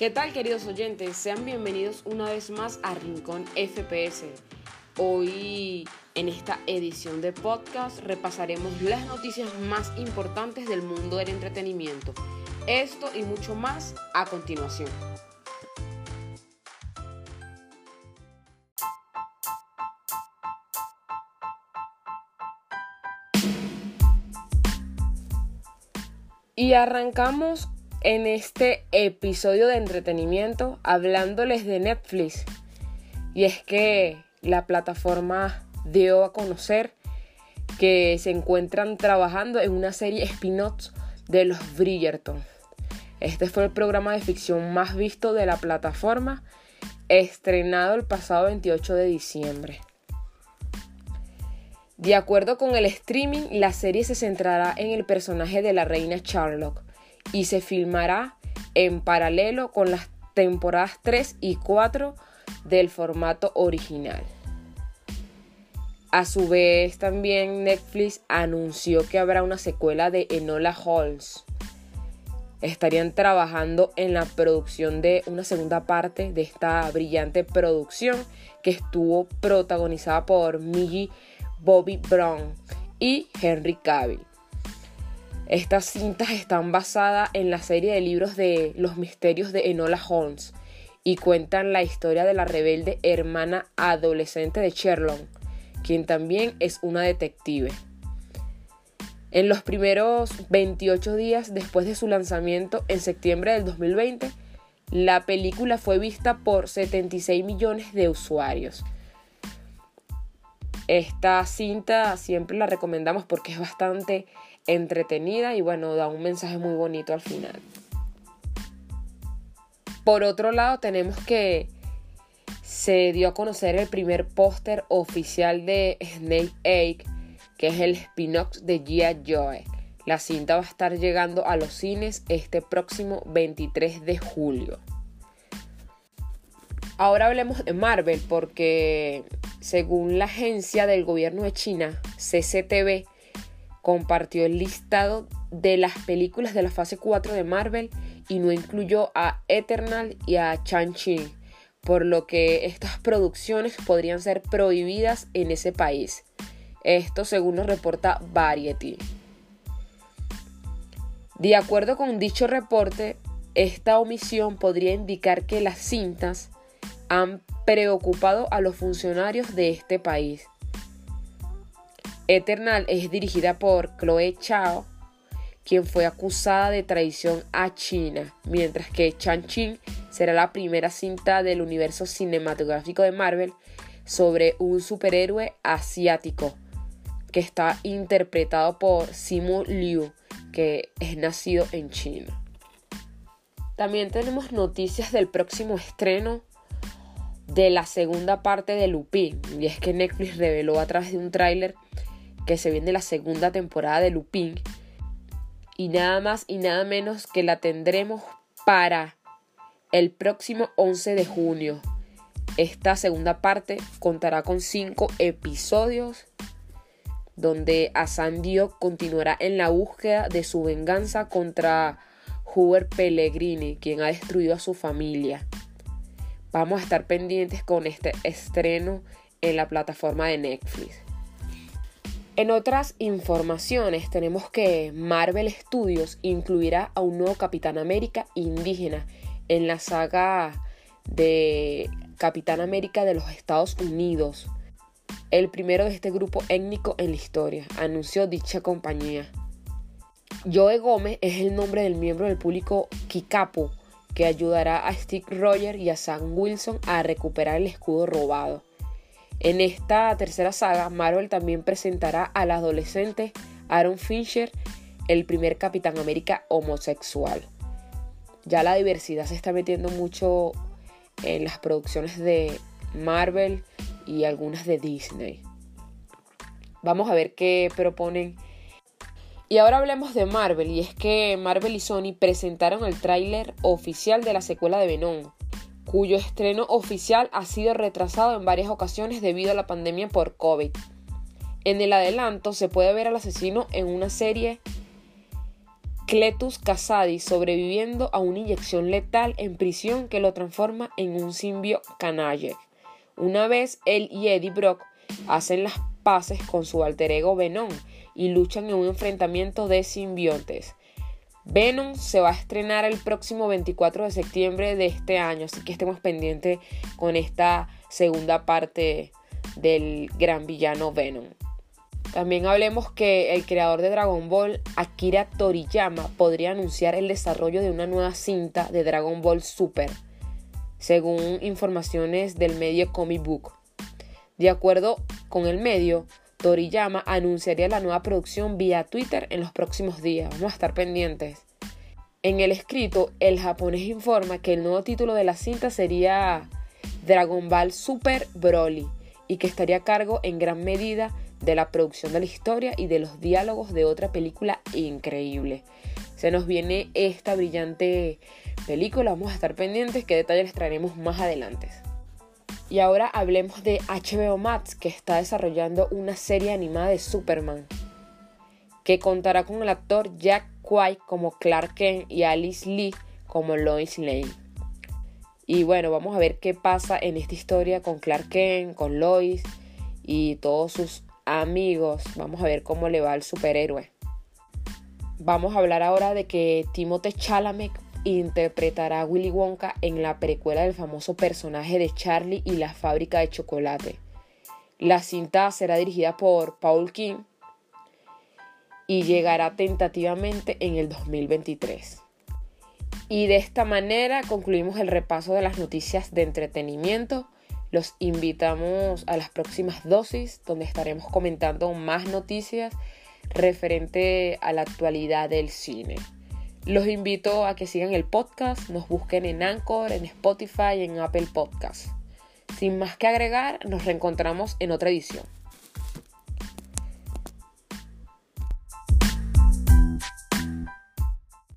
¿Qué tal queridos oyentes? Sean bienvenidos una vez más a Rincón FPS. Hoy en esta edición de podcast repasaremos las noticias más importantes del mundo del entretenimiento. Esto y mucho más a continuación. Y arrancamos en este episodio de entretenimiento hablándoles de Netflix. Y es que la plataforma dio a conocer que se encuentran trabajando en una serie spin-off de los Bridgerton. Este fue el programa de ficción más visto de la plataforma, estrenado el pasado 28 de diciembre. De acuerdo con el streaming, la serie se centrará en el personaje de la reina Charlotte, y se filmará en paralelo con las temporadas 3 y 4 del formato original. A su vez, también Netflix anunció que habrá una secuela de Enola Holmes. Estarían trabajando en la producción de una segunda parte de esta brillante producción que estuvo protagonizada por Millie Bobby Brown y Henry Cavill. Estas cintas están basadas en la serie de libros de Los misterios de Enola Holmes y cuentan la historia de la rebelde hermana adolescente de Sherlock, quien también es una detective. En los primeros 28 días después de su lanzamiento en septiembre del 2020, la película fue vista por 76 millones de usuarios. Esta cinta siempre la recomendamos porque es bastante entretenida y bueno, da un mensaje muy bonito al final. Por otro lado, tenemos que se dio a conocer el primer póster oficial de Snake Egg, que es el spin-off de G.I. Joe. La cinta va a estar llegando a los cines este próximo 23 de julio. Ahora hablemos de Marvel porque según la agencia del gobierno de China, CCTV, compartió el listado de las películas de la fase 4 de Marvel y no incluyó a Eternal y a Chang-Chi, por lo que estas producciones podrían ser prohibidas en ese país. Esto según nos reporta Variety. De acuerdo con dicho reporte, esta omisión podría indicar que las cintas han preocupado a los funcionarios de este país Eternal es dirigida por Chloe Chao, quien fue acusada de traición a China, mientras que Chan-Chin será la primera cinta del universo cinematográfico de Marvel sobre un superhéroe asiático que está interpretado por Simu Liu, que es nacido en China. También tenemos noticias del próximo estreno de la segunda parte de Lupin, y es que Netflix reveló a través de un tráiler que se viene la segunda temporada de Lupin. Y nada más y nada menos que la tendremos para el próximo 11 de junio. Esta segunda parte contará con cinco episodios donde Asandio continuará en la búsqueda de su venganza contra Hubert Pellegrini, quien ha destruido a su familia. Vamos a estar pendientes con este estreno en la plataforma de Netflix. En otras informaciones tenemos que Marvel Studios incluirá a un nuevo Capitán América indígena en la saga de Capitán América de los Estados Unidos, el primero de este grupo étnico en la historia, anunció dicha compañía. Joe Gómez es el nombre del miembro del público Kikapo que ayudará a Steve Rogers y a Sam Wilson a recuperar el escudo robado. En esta tercera saga, Marvel también presentará al adolescente Aaron Fincher, el primer Capitán América homosexual. Ya la diversidad se está metiendo mucho en las producciones de Marvel y algunas de Disney. Vamos a ver qué proponen. Y ahora hablemos de Marvel, y es que Marvel y Sony presentaron el tráiler oficial de la secuela de Venom, cuyo estreno oficial ha sido retrasado en varias ocasiones debido a la pandemia por COVID. En el adelanto se puede ver al asesino en una serie Cletus Casadi sobreviviendo a una inyección letal en prisión que lo transforma en un simbio canalle. Una vez él y Eddie Brock hacen las paces con su alter ego Venom y luchan en un enfrentamiento de simbiontes. Venom se va a estrenar el próximo 24 de septiembre de este año, así que estemos pendientes con esta segunda parte del gran villano Venom. También hablemos que el creador de Dragon Ball, Akira Toriyama, podría anunciar el desarrollo de una nueva cinta de Dragon Ball Super, según informaciones del medio Comic Book. De acuerdo con el medio, Toriyama anunciaría la nueva producción vía Twitter en los próximos días. Vamos a estar pendientes. En el escrito, el japonés informa que el nuevo título de la cinta sería Dragon Ball Super Broly y que estaría a cargo en gran medida de la producción de la historia y de los diálogos de otra película increíble. Se nos viene esta brillante película, vamos a estar pendientes, qué detalles les traeremos más adelante. Y ahora hablemos de HBO Max, que está desarrollando una serie animada de Superman, que contará con el actor Jack White como Clark Kent y Alice Lee como Lois Lane. Y bueno, vamos a ver qué pasa en esta historia con Clark Kent, con Lois y todos sus amigos. Vamos a ver cómo le va al superhéroe. Vamos a hablar ahora de que Timothée Chalamet interpretará a Willy Wonka en la precuela del famoso personaje de Charlie y la fábrica de chocolate. La cinta será dirigida por Paul King y llegará tentativamente en el 2023. Y de esta manera concluimos el repaso de las noticias de entretenimiento. Los invitamos a las próximas dosis donde estaremos comentando más noticias referente a la actualidad del cine. Los invito a que sigan el podcast, nos busquen en Anchor, en Spotify, en Apple Podcast. Sin más que agregar, nos reencontramos en otra edición.